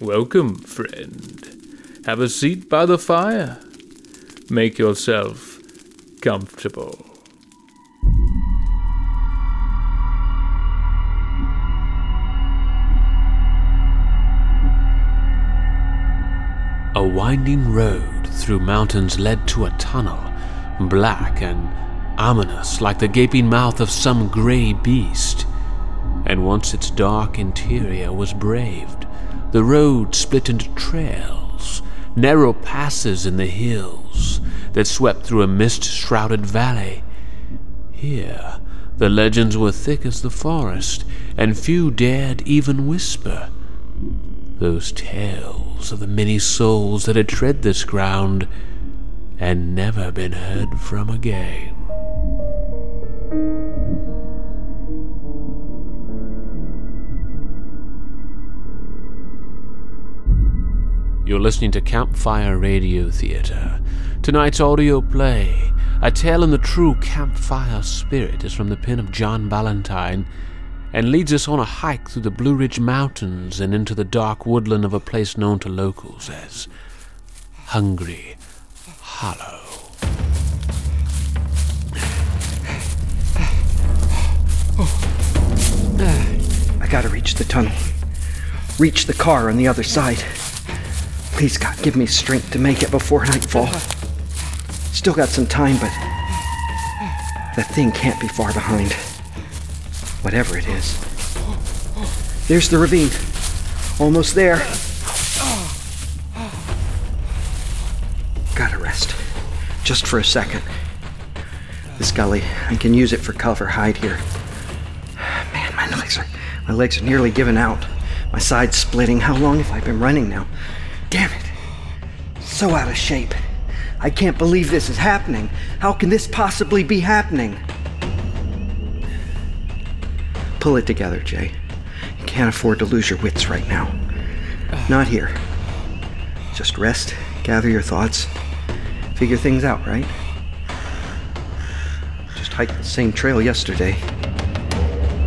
Welcome, friend. Have a seat by the fire. Make yourself comfortable. A winding road through mountains led to a tunnel, black and ominous like the gaping mouth of some gray beast. And once its dark interior was braved, the road split into trails, narrow passes in the hills that swept through a mist shrouded valley. Here, the legends were thick as the forest, and few dared even whisper. Those tales of the many souls that had tread this ground and never been heard from again. You're listening to Campfire Radio Theater. Tonight's audio play, A Tale in the True Campfire Spirit, is from the pen of John Ballantyne and leads us on a hike through the Blue Ridge Mountains and into the dark woodland of a place known to locals as Hungry Hollow. I gotta reach the tunnel. Reach the car on the other side. Please, God, give me strength to make it before nightfall. Still got some time, but that thing can't be far behind. Whatever it is. There's the ravine. Almost there. Gotta rest. Just for a second. This gully, I can use it for cover. Hide here. Man, my legs are my legs are nearly giving out. My sides splitting. How long have I been running now? Damn it. So out of shape. I can't believe this is happening. How can this possibly be happening? Pull it together, Jay. You can't afford to lose your wits right now. Not here. Just rest, gather your thoughts, figure things out, right? Just hiked the same trail yesterday.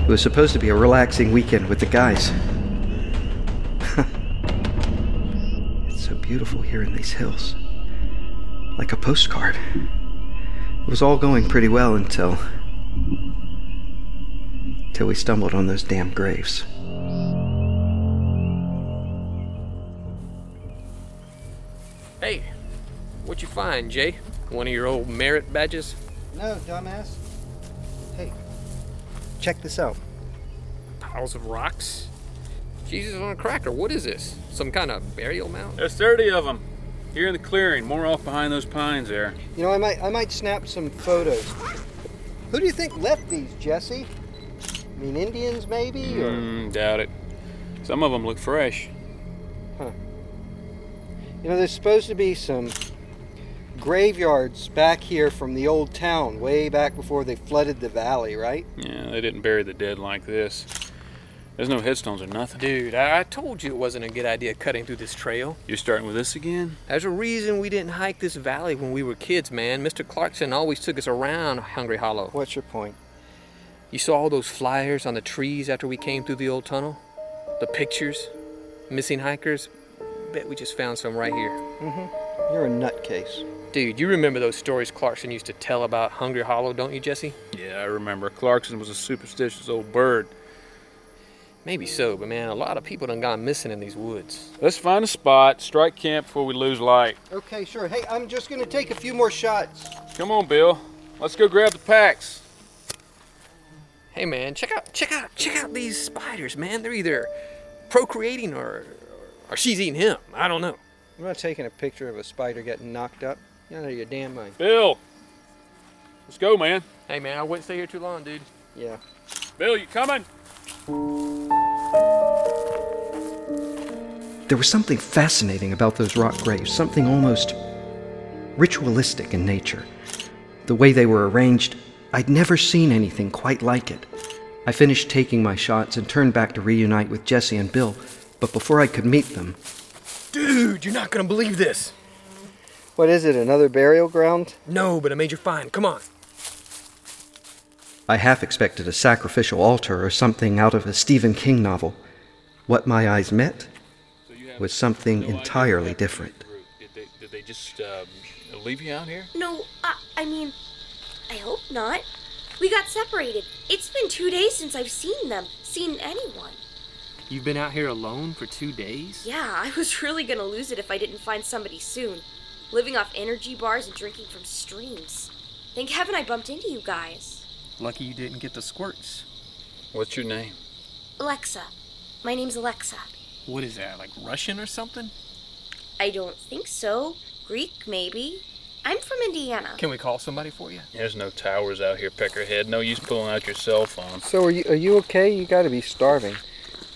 It was supposed to be a relaxing weekend with the guys. Beautiful here in these hills. Like a postcard. It was all going pretty well until. till we stumbled on those damn graves. Hey, what you find, Jay? One of your old merit badges? No, dumbass. Hey, check this out. Piles of rocks? Jesus on a cracker, what is this? Some kind of burial mound? There's 30 of them. Here in the clearing, more off behind those pines there. You know, I might, I might snap some photos. Who do you think left these, Jesse? I mean, Indians maybe, or Mm, doubt it. Some of them look fresh. Huh. You know, there's supposed to be some graveyards back here from the old town, way back before they flooded the valley, right? Yeah, they didn't bury the dead like this. There's no headstones or nothing. Dude, I I told you it wasn't a good idea cutting through this trail. You're starting with this again? There's a reason we didn't hike this valley when we were kids, man. Mr. Clarkson always took us around Hungry Hollow. What's your point? You saw all those flyers on the trees after we came through the old tunnel? The pictures? Missing hikers? Bet we just found some right here. Mm-hmm. You're a nutcase. Dude, you remember those stories Clarkson used to tell about Hungry Hollow, don't you, Jesse? Yeah, I remember. Clarkson was a superstitious old bird. Maybe so, but man, a lot of people done gone missing in these woods. Let's find a spot, strike camp before we lose light. Okay, sure. Hey, I'm just gonna take a few more shots. Come on, Bill. Let's go grab the packs. Hey man, check out check out check out these spiders, man. They're either procreating or or she's eating him. I don't know. I'm not taking a picture of a spider getting knocked up. You're out of your damn mind. Bill! Let's go, man. Hey man, I wouldn't stay here too long, dude. Yeah. Bill, you coming? There was something fascinating about those rock graves, something almost ritualistic in nature. The way they were arranged, I'd never seen anything quite like it. I finished taking my shots and turned back to reunite with Jesse and Bill, but before I could meet them. Dude, you're not gonna believe this. What is it, another burial ground? No, but a major find. Come on. I half expected a sacrificial altar or something out of a Stephen King novel. What my eyes met was something entirely different. Did they, did they just um, leave you out here? No, I, I mean, I hope not. We got separated. It's been two days since I've seen them, seen anyone. You've been out here alone for two days? Yeah, I was really gonna lose it if I didn't find somebody soon. Living off energy bars and drinking from streams. Thank heaven I bumped into you guys. Lucky you didn't get the squirts. What's your name? Alexa. My name's Alexa. What is that, like Russian or something? I don't think so. Greek, maybe. I'm from Indiana. Can we call somebody for you? There's no towers out here, Peckerhead. No use pulling out your cell phone. So are you are you okay? You gotta be starving.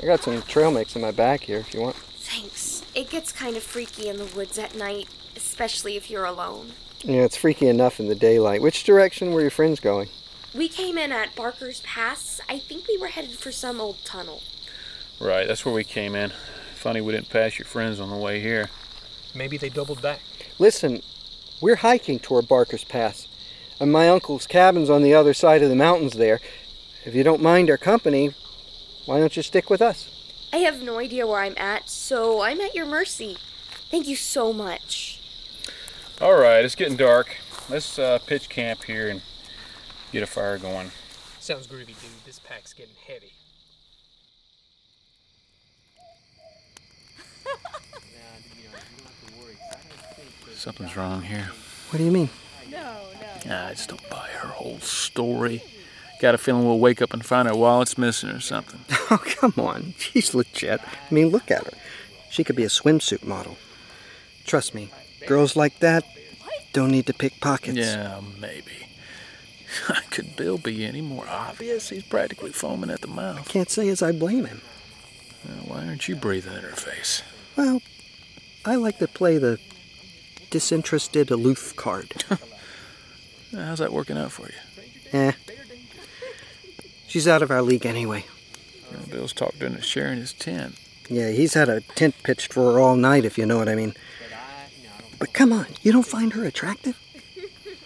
I got some trail mix in my bag here if you want. Thanks. It gets kind of freaky in the woods at night, especially if you're alone. Yeah, it's freaky enough in the daylight. Which direction were your friends going? We came in at Barker's Pass. I think we were headed for some old tunnel. Right, that's where we came in. Funny we didn't pass your friends on the way here. Maybe they doubled back. Listen, we're hiking toward Barker's Pass, and my uncle's cabin's on the other side of the mountains there. If you don't mind our company, why don't you stick with us? I have no idea where I'm at, so I'm at your mercy. Thank you so much. All right, it's getting dark. Let's uh, pitch camp here and get a fire going. Sounds groovy, dude. This pack's getting heavy. Something's wrong here. What do you mean? I just don't buy her whole story. Got a feeling we'll wake up and find our wallets missing or something. Oh, come on. She's legit. I mean, look at her. She could be a swimsuit model. Trust me, girls like that don't need to pick pockets. Yeah, maybe. Could Bill be any more obvious? He's practically foaming at the mouth. Can't say as I blame him. Well, why aren't you breathing in her face? Well, I like to play the disinterested aloof card. How's that working out for you? eh. She's out of our league anyway. Bill's talked into sharing his tent. Yeah, he's had a tent pitched for her all night, if you know what I mean. But come on, you don't find her attractive?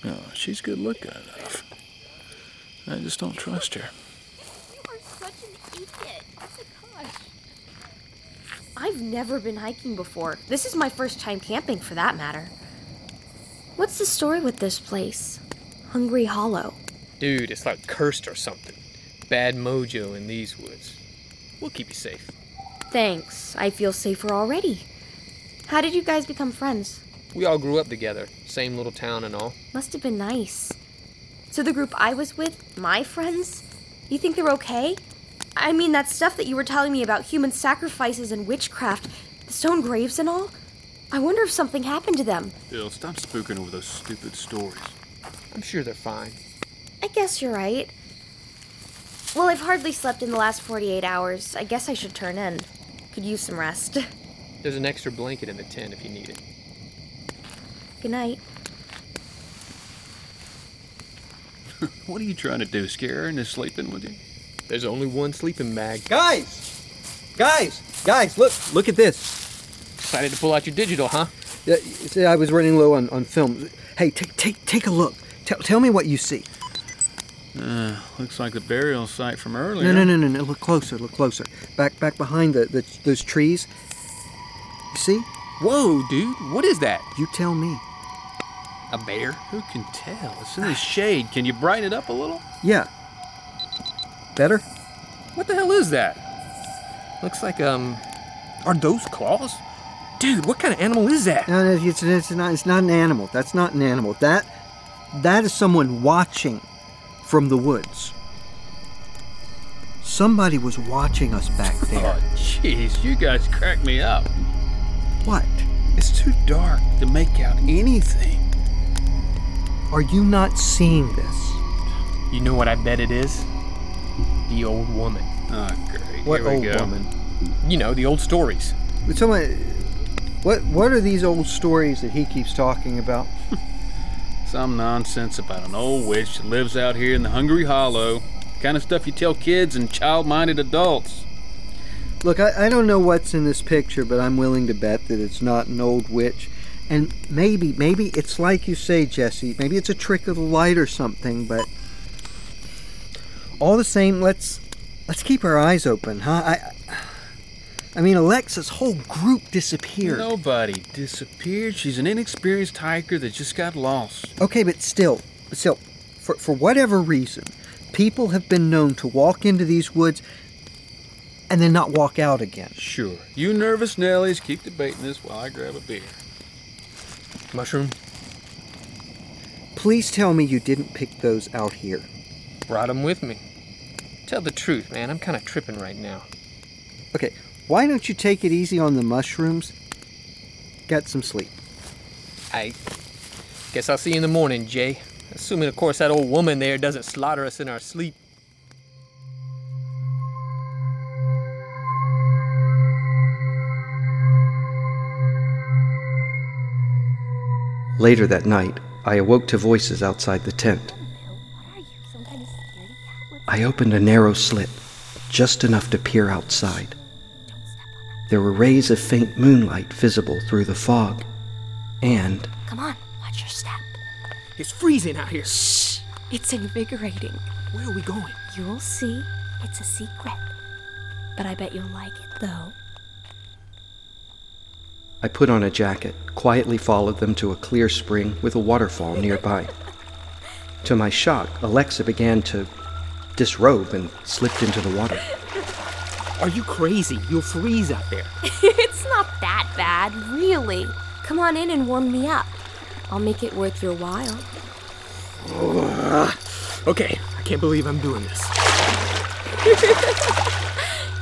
No, she's good looking enough. I just don't trust her. You are such an idiot. Gosh. I've never been hiking before. This is my first time camping, for that matter. What's the story with this place? Hungry Hollow. Dude, it's like cursed or something. Bad mojo in these woods. We'll keep you safe. Thanks. I feel safer already. How did you guys become friends? We all grew up together, same little town and all. Must have been nice. So the group I was with, my friends, you think they're okay? I mean, that stuff that you were telling me about human sacrifices and witchcraft, the stone graves and all? I wonder if something happened to them. Bill, stop spooking over those stupid stories. I'm sure they're fine. I guess you're right. Well, I've hardly slept in the last 48 hours. I guess I should turn in. Could use some rest. There's an extra blanket in the tent if you need it. Good night. What are you trying to do? Scare her into sleeping with you? There's only one sleeping bag. Guys! Guys! Guys, look! Look at this. Excited to pull out your digital, huh? Yeah, see, I was running low on, on film. Hey, take take take a look. Tell, tell me what you see. Uh, looks like the burial site from earlier. No, no, no, no, no. Look closer. Look closer. Back back behind the, the those trees. You see? Whoa, dude, what is that? You tell me. A bear? Who can tell? It's in the shade. Can you brighten it up a little? Yeah. Better? What the hell is that? Looks like, um. Are those claws? Dude, what kind of animal is that? No, no, it's, it's not. It's not an animal. That's not an animal. That that is someone watching from the woods. Somebody was watching us back there. Oh, jeez, you guys crack me up. What? It's too dark to make out anything. Are you not seeing this? You know what I bet it is? The old woman. Oh, great. What Here we old go. woman? You know, the old stories. Someone. What What are these old stories that he keeps talking about? Some nonsense about an old witch that lives out here in the Hungry Hollow. Kind of stuff you tell kids and child-minded adults. Look, I, I don't know what's in this picture, but I'm willing to bet that it's not an old witch. And maybe, maybe it's like you say, Jesse. Maybe it's a trick of the light or something. But all the same, let's let's keep our eyes open, huh? I I mean, Alexa's whole group disappeared. Nobody disappeared. She's an inexperienced hiker that just got lost. Okay, but still, still, for, for whatever reason, people have been known to walk into these woods and then not walk out again. Sure. You nervous Nellies keep debating this while I grab a beer. Mushroom? Please tell me you didn't pick those out here. Brought 'em with me. Tell the truth, man. I'm kind of tripping right now. Okay, why don't you take it easy on the mushrooms? Get some sleep. I guess I'll see you in the morning, Jay. Assuming, of course, that old woman there doesn't slaughter us in our sleep. Later that night, I awoke to voices outside the tent. I opened a narrow slit, just enough to peer outside. There were rays of faint moonlight visible through the fog, and Come on, watch your step. It's freezing out here. Shh! It's invigorating. Where are we going? You'll see. It's a secret. But I bet you'll like it, though. I put on a jacket, quietly followed them to a clear spring with a waterfall nearby. To my shock, Alexa began to disrobe and slipped into the water. Are you crazy? You'll freeze out there. it's not that bad, really. Come on in and warm me up. I'll make it worth your while. Okay, I can't believe I'm doing this.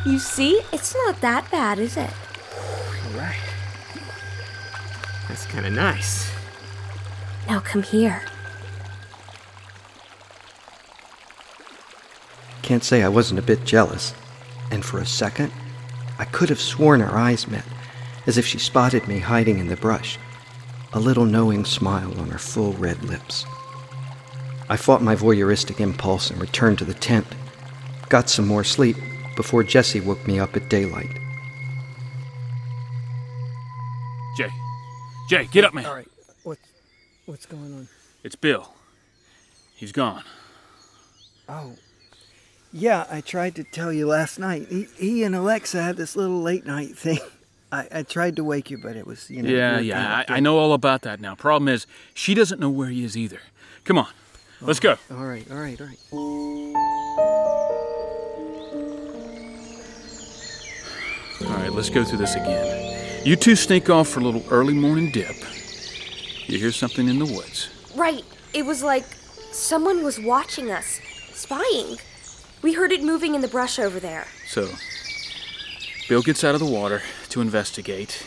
You see? It's not that bad, is it? All right. That's kind of nice. Now come here. Can't say I wasn't a bit jealous, and for a second, I could have sworn our eyes met, as if she spotted me hiding in the brush, a little knowing smile on her full red lips. I fought my voyeuristic impulse and returned to the tent. Got some more sleep before Jesse woke me up at daylight. Jay, get up, man. All right, what, what's going on? It's Bill. He's gone. Oh, yeah, I tried to tell you last night. He, he and Alexa had this little late night thing. I, I tried to wake you, but it was, you know. Yeah, yeah, I, I know all about that now. Problem is, she doesn't know where he is either. Come on, let's go. All right, all right, all right. All right, let's go through this again. You two sneak off for a little early morning dip. You hear something in the woods. Right. It was like someone was watching us, spying. We heard it moving in the brush over there. So, Bill gets out of the water to investigate.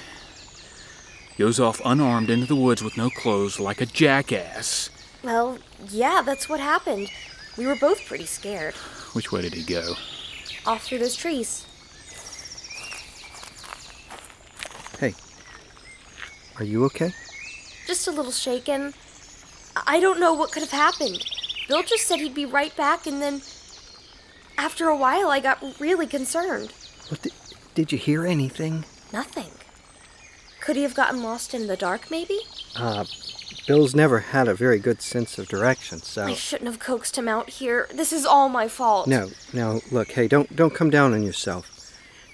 Goes off unarmed into the woods with no clothes like a jackass. Well, yeah, that's what happened. We were both pretty scared. Which way did he go? Off through those trees. Are you okay? Just a little shaken. I I don't know what could have happened. Bill just said he'd be right back, and then after a while, I got really concerned. What did, did you hear anything? Nothing. Could he have gotten lost in the dark, maybe? Uh, Bill's never had a very good sense of direction, so. I shouldn't have coaxed him out here. This is all my fault. No, no, look, hey, don't don't come down on yourself.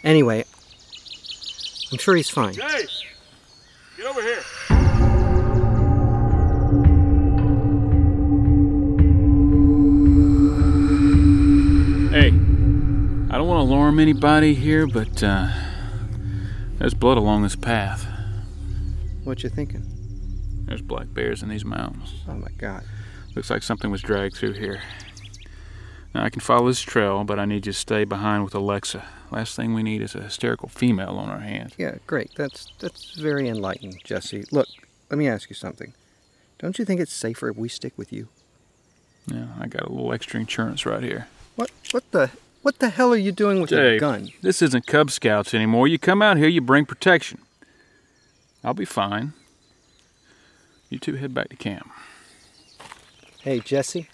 Anyway, I'm sure he's fine. Jay! Get over here! Hey, I don't want to alarm anybody here, but uh, there's blood along this path. What you thinking? There's black bears in these mountains. Oh my God. Looks like something was dragged through here. Now, I can follow this trail, but I need you to stay behind with Alexa. Last thing we need is a hysterical female on our hands. Yeah, great. That's that's very enlightening, Jesse. Look, let me ask you something. Don't you think it's safer if we stick with you? Yeah, I got a little extra insurance right here. What what the what the hell are you doing with Jay, your gun? this isn't Cub Scouts anymore. You come out here, you bring protection. I'll be fine. You two head back to camp. Hey, Jesse.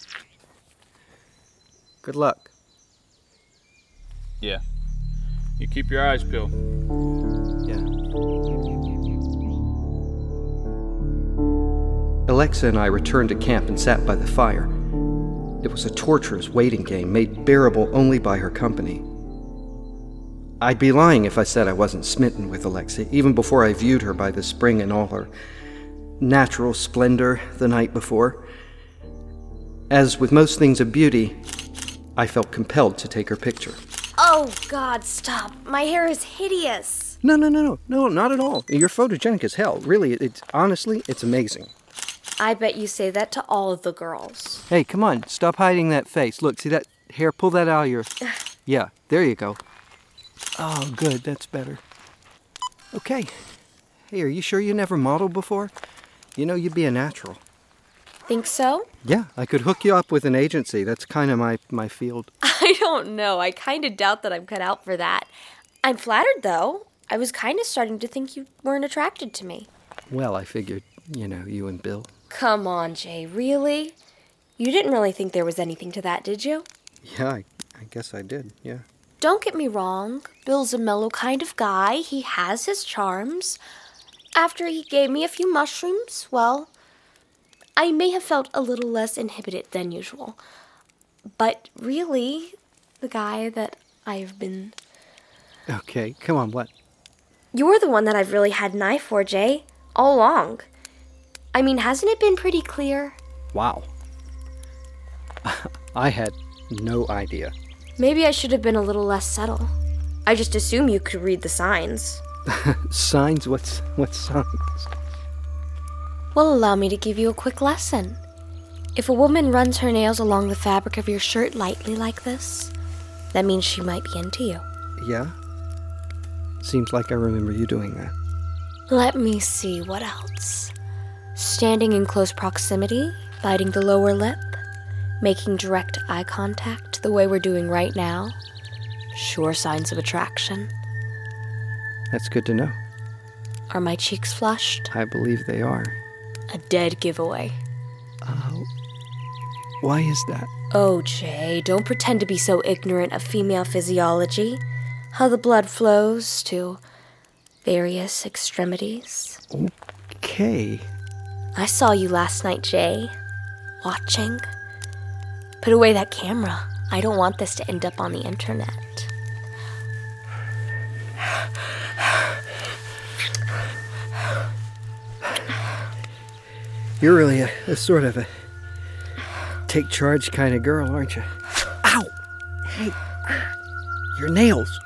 Good luck. Yeah. You keep your eyes peeled. Yeah. Alexa and I returned to camp and sat by the fire. It was a torturous waiting game made bearable only by her company. I'd be lying if I said I wasn't smitten with Alexa, even before I viewed her by the spring in all her natural splendor the night before. As with most things of beauty, I felt compelled to take her picture. Oh, God, stop. My hair is hideous. No, no, no, no, no, not at all. You're photogenic as hell. Really, it's honestly, it's amazing. I bet you say that to all of the girls. Hey, come on, stop hiding that face. Look, see that hair? Pull that out of your. Yeah, there you go. Oh, good, that's better. Okay. Hey, are you sure you never modeled before? You know, you'd be a natural. Think so? Yeah, I could hook you up with an agency. That's kind of my, my field. I don't know. I kind of doubt that I'm cut out for that. I'm flattered, though. I was kind of starting to think you weren't attracted to me. Well, I figured, you know, you and Bill. Come on, Jay, really? You didn't really think there was anything to that, did you? Yeah, I, I guess I did, yeah. Don't get me wrong. Bill's a mellow kind of guy. He has his charms. After he gave me a few mushrooms, well, I may have felt a little less inhibited than usual. But really, the guy that I've been. Okay, come on, what? You're the one that I've really had an eye for, Jay. All along. I mean, hasn't it been pretty clear? Wow. I had no idea. Maybe I should have been a little less subtle. I just assume you could read the signs. signs? What's what signs? Well, allow me to give you a quick lesson. If a woman runs her nails along the fabric of your shirt lightly like this, that means she might be into you. Yeah? Seems like I remember you doing that. Let me see what else. Standing in close proximity, biting the lower lip, making direct eye contact the way we're doing right now. Sure signs of attraction. That's good to know. Are my cheeks flushed? I believe they are. A dead giveaway. Oh. Why is that? Oh, Jay, don't pretend to be so ignorant of female physiology. How the blood flows to various extremities. Okay. I saw you last night, Jay. Watching. Put away that camera. I don't want this to end up on the internet. You're really a, a sort of a take charge kind of girl, aren't you? Ow! Hey, your nails.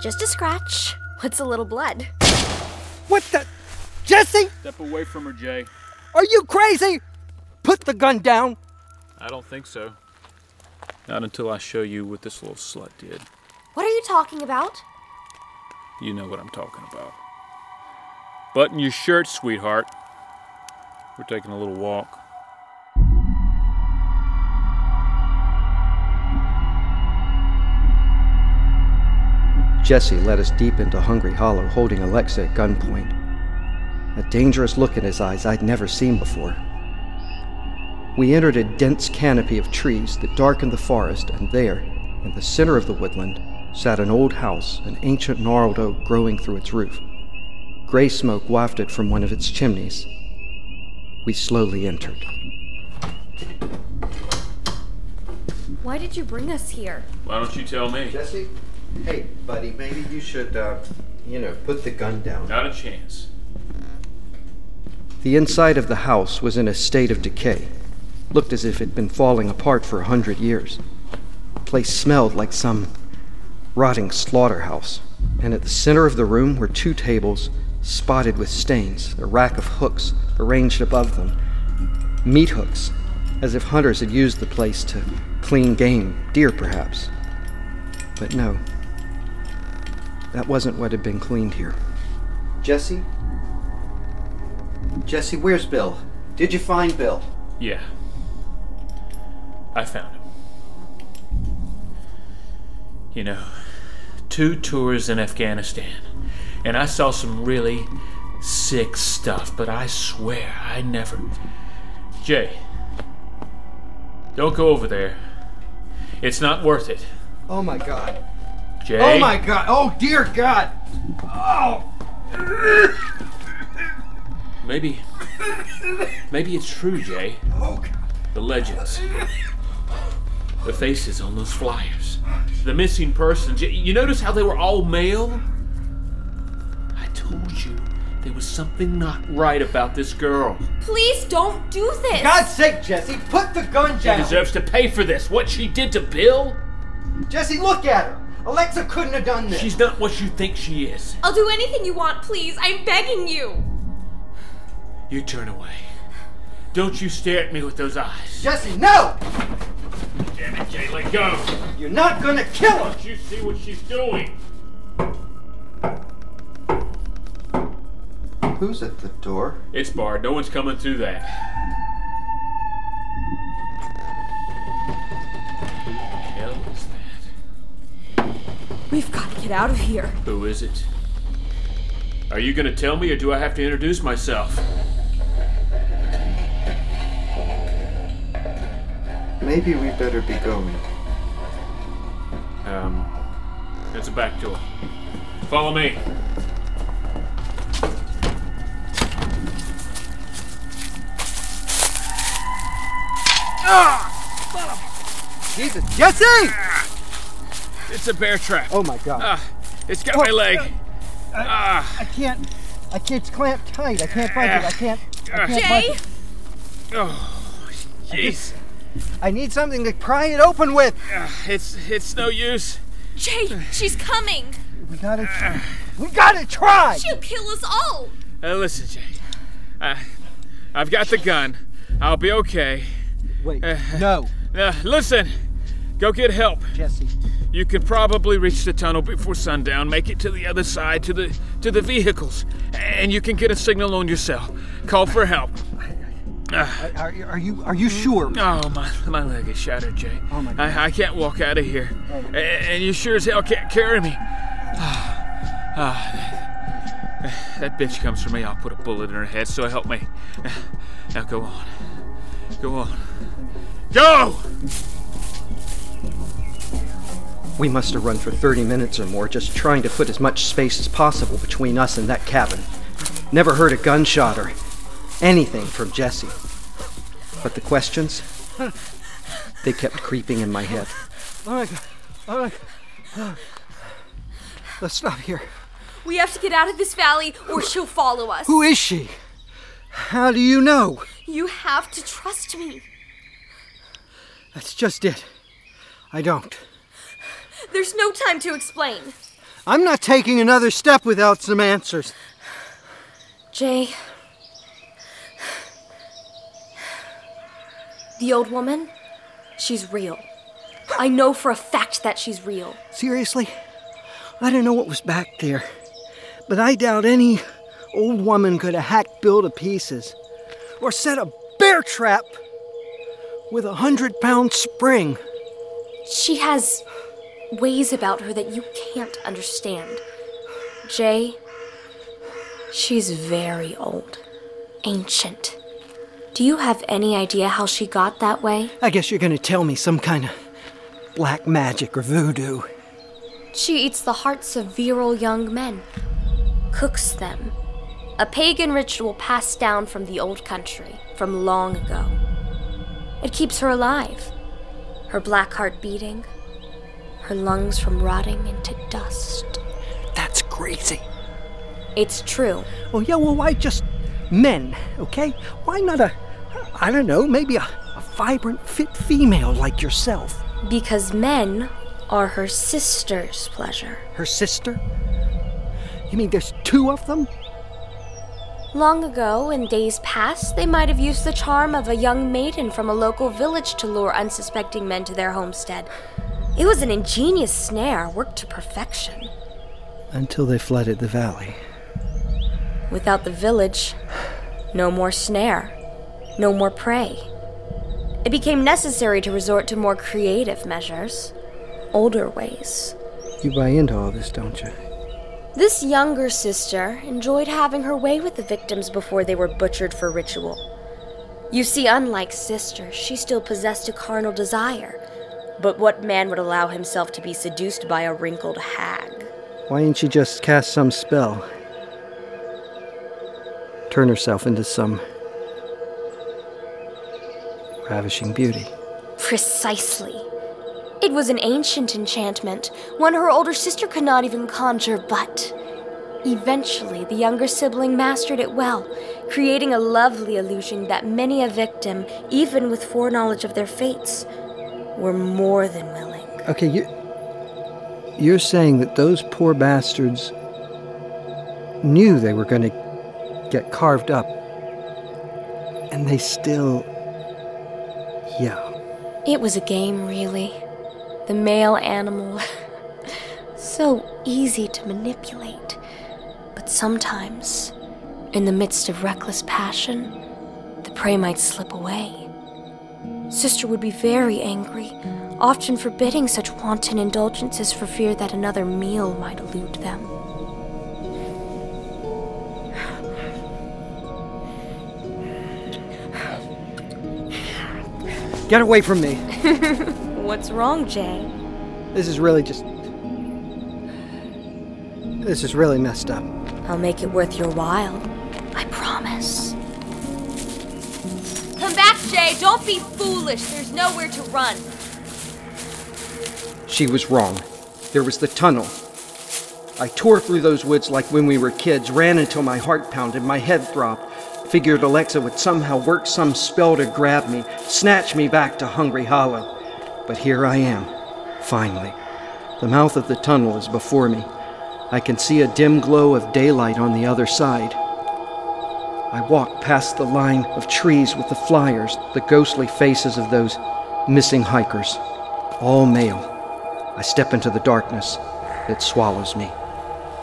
Just a scratch. What's a little blood? What the? Jesse, Step away from her, Jay. are you crazy? Put the gun down. I don't think so. Not until I show you what this little slut did. What are you talking about? You know what I'm talking about. Button your shirt, sweetheart. We're taking a little walk. Jesse led us deep into Hungry Hollow, holding Alexa at gunpoint. A dangerous look in his eyes I'd never seen before. We entered a dense canopy of trees that darkened the forest, and there, in the center of the woodland, sat an old house, an ancient gnarled oak growing through its roof. Gray smoke wafted from one of its chimneys. We slowly entered. Why did you bring us here? Why don't you tell me? Jesse, hey, buddy, maybe you should, uh, you know, put the gun down. Not a chance. The inside of the house was in a state of decay. Looked as if it'd been falling apart for a hundred years. The place smelled like some rotting slaughterhouse. And at the center of the room were two tables spotted with stains, a rack of hooks arranged above them. Meat hooks, as if hunters had used the place to clean game, deer perhaps. But no, that wasn't what had been cleaned here. Jesse? Jesse, where's Bill? Did you find Bill? Yeah. I found him. You know, two tours in Afghanistan, and I saw some really sick stuff, but I swear I never. Jay, don't go over there. It's not worth it. Oh my god. Jay. Oh my god. Oh dear god. Oh. Maybe. Maybe it's true, Jay. Oh god. The legends. The faces on those flyers. the missing persons. You, you notice how they were all male? I told you there was something not right about this girl. Please don't do this. God's sake, Jesse, put the gun down! She deserves to pay for this. What she did to Bill? Jesse, look at her. Alexa couldn't have done this. She's not what you think she is. I'll do anything you want, please. I'm begging you. You turn away. Don't you stare at me with those eyes. Jesse, no! Damn it, Jay, let go. You're not gonna kill her! Don't you see what she's doing? Who's at the door? It's barred. No one's coming through that. Who the hell is that? We've got to get out of here. Who is it? Are you gonna tell me, or do I have to introduce myself? Maybe we better be going. Um, there's a back door. Follow me. Jesus, Jesse! It's a bear trap. Oh my God! Ah, it's got my leg. Ah, I can't. I can't. It's clamped tight. I can't budge it. I can't. I can't Jay, budge it. oh, jeez. I need something to pry it open with. Ah, It's it's no use. Jay, she's coming. We gotta. We gotta try. She'll kill us all. Uh, listen, Jay. Uh, I've got the gun. I'll be okay. Wait. No, Uh, listen, go get help. Jesse. You could probably reach the tunnel before sundown, make it to the other side, to the to the vehicles, and you can get a signal on your cell. Call for help. Are, you- are you? Are you sure? Oh, my, my leg is shattered, Jay. Oh, my I, I can't walk out of here. A- And you sure as hell can't carry me. Ah, ah, that, that bitch comes for me. I'll put a bullet in her head, so help me. Now go on. Go on. Go! We must have run for 30 minutes or more, just trying to put as much space as possible between us and that cabin. Never heard a gunshot or anything from Jesse. But the questions, they kept creeping in my head. Oh my God. Oh my God. Let's stop here. We have to get out of this valley or she'll follow us. Who is she? How do you know? You have to trust me. That's just it. I don't. There's no time to explain. I'm not taking another step without some answers. Jay. The old woman? She's real. I know for a fact that she's real. Seriously? I don't know what was back there, but I doubt any old woman could have hacked Bill to pieces or set a bear trap with a hundred pound spring. She has ways about her that you can't understand. Jay, she's very old, ancient. Do you have any idea how she got that way? I guess you're gonna tell me some kind of black magic or voodoo. She eats the hearts of virile young men, cooks them. A pagan ritual passed down from the old country, from long ago. It keeps her alive, her black heart beating, her lungs from rotting into dust. That's crazy. It's true. Oh, yeah, well, why just men, okay? Why not a, I don't know, maybe a, a vibrant, fit female like yourself? Because men are her sister's pleasure. Her sister? You mean there's two of them? Long ago, in days past, they might have used the charm of a young maiden from a local village to lure unsuspecting men to their homestead. It was an ingenious snare, worked to perfection. Until they flooded the valley. Without the village, no more snare, no more prey. It became necessary to resort to more creative measures, older ways. You buy into all this, don't you? This younger sister enjoyed having her way with the victims before they were butchered for ritual. You see, unlike sisters, she still possessed a carnal desire. But what man would allow himself to be seduced by a wrinkled hag? Why didn't she just cast some spell? Turn herself into some ravishing beauty. Precisely. It was an ancient enchantment, one her older sister could not even conjure, but eventually the younger sibling mastered it well, creating a lovely illusion that many a victim, even with foreknowledge of their fates, were more than willing. Okay, you. You're saying that those poor bastards knew they were going to get carved up. And they still. Yeah. It was a game, really. The male animal. so easy to manipulate. But sometimes, in the midst of reckless passion, the prey might slip away. Sister would be very angry, often forbidding such wanton indulgences for fear that another meal might elude them. Get away from me. What's wrong, Jay? This is really just. This is really messed up. I'll make it worth your while. I promise. Come back, Jay. Don't be foolish. There's nowhere to run. She was wrong. There was the tunnel. I tore through those woods like when we were kids, ran until my heart pounded, my head throbbed. Figured Alexa would somehow work some spell to grab me, snatch me back to Hungry Hollow. But here I am, finally. The mouth of the tunnel is before me. I can see a dim glow of daylight on the other side. I walk past the line of trees with the flyers, the ghostly faces of those missing hikers, all male. I step into the darkness. It swallows me.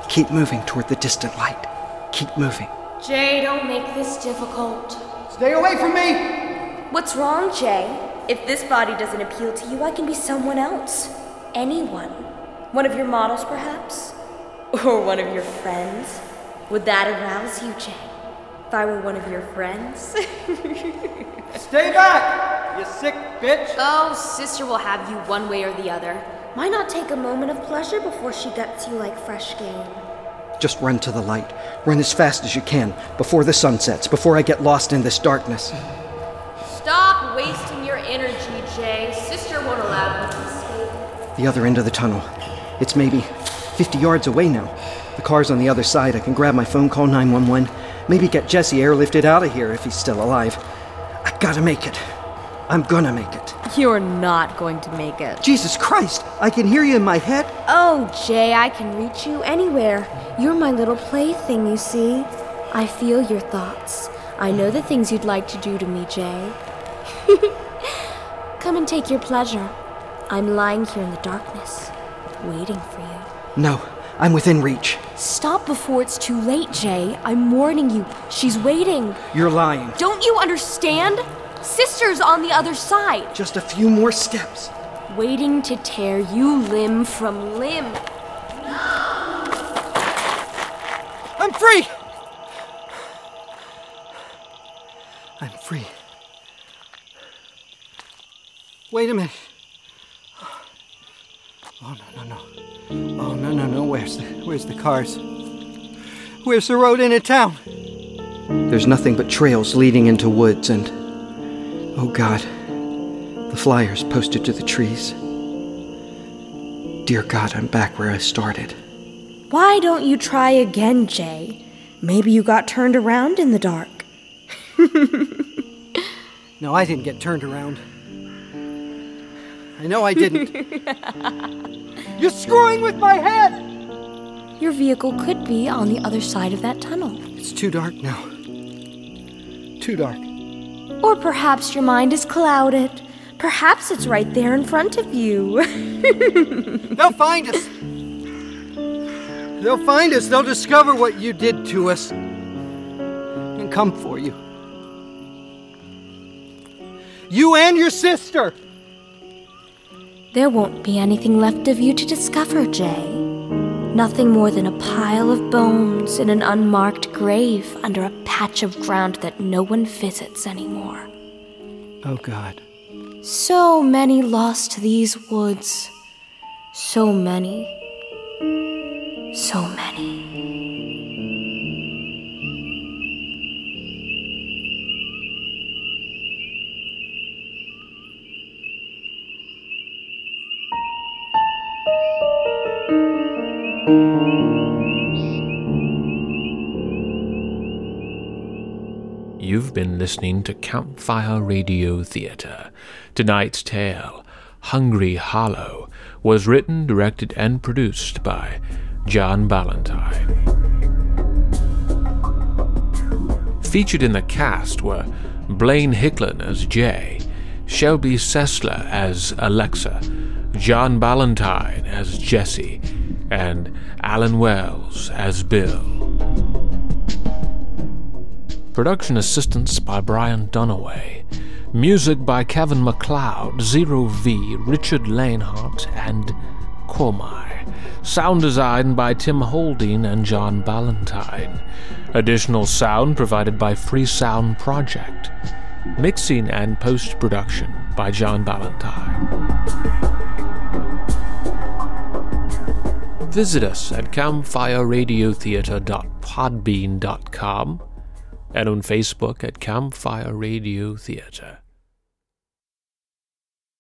Keep moving toward the distant light. Keep moving. Jay, don't make this difficult. Stay away from me! What's wrong, Jay? If this body doesn't appeal to you, I can be someone else. Anyone. One of your models, perhaps? Or one of your friends? Would that arouse you, Jay? If I were one of your friends? Stay back, you sick bitch! oh, sister will have you one way or the other. Why not take a moment of pleasure before she guts you like fresh game? Just run to the light. Run as fast as you can, before the sun sets, before I get lost in this darkness. The other end of the tunnel. It's maybe 50 yards away now. The car's on the other side. I can grab my phone, call 911. Maybe get Jesse airlifted out of here if he's still alive. I gotta make it. I'm gonna make it. You're not going to make it. Jesus Christ! I can hear you in my head. Oh, Jay, I can reach you anywhere. You're my little plaything, you see. I feel your thoughts. I know the things you'd like to do to me, Jay. Come and take your pleasure. I'm lying here in the darkness, waiting for you. No, I'm within reach. Stop before it's too late, Jay. I'm warning you. She's waiting. You're lying. Don't you understand? Sister's on the other side, Just a few more steps. waiting to tear you limb from limb. I'm free! I'm free. Wait a minute. Oh no no no. Oh no no no. Where's the where's the cars? Where's the road into town? There's nothing but trails leading into woods and oh god. The flyers posted to the trees. Dear God, I'm back where I started. Why don't you try again, Jay? Maybe you got turned around in the dark. No, I didn't get turned around. I know I didn't. You're screwing with my head! Your vehicle could be on the other side of that tunnel. It's too dark now. Too dark. Or perhaps your mind is clouded. Perhaps it's right there in front of you. They'll find us! They'll find us. They'll discover what you did to us. And come for you. You and your sister! There won't be anything left of you to discover, Jay. Nothing more than a pile of bones in an unmarked grave under a patch of ground that no one visits anymore. Oh, God. So many lost to these woods. So many. So many. You've been listening to Campfire Radio Theatre. Tonight's tale, Hungry Hollow, was written, directed, and produced by John Ballantyne. Featured in the cast were Blaine Hicklin as Jay, Shelby Sessler as Alexa, John Ballantyne as Jesse, and Alan Wells as Bill. Production assistance by Brian Dunaway. Music by Kevin MacLeod, Zero V, Richard Lanehart, and Komai. Sound design by Tim Holding and John Ballantyne. Additional sound provided by Free Sound Project. Mixing and post production by John Ballantyne. Visit us at campfireradiotheatre.podbean.com and on Facebook at Campfire Radio Theatre.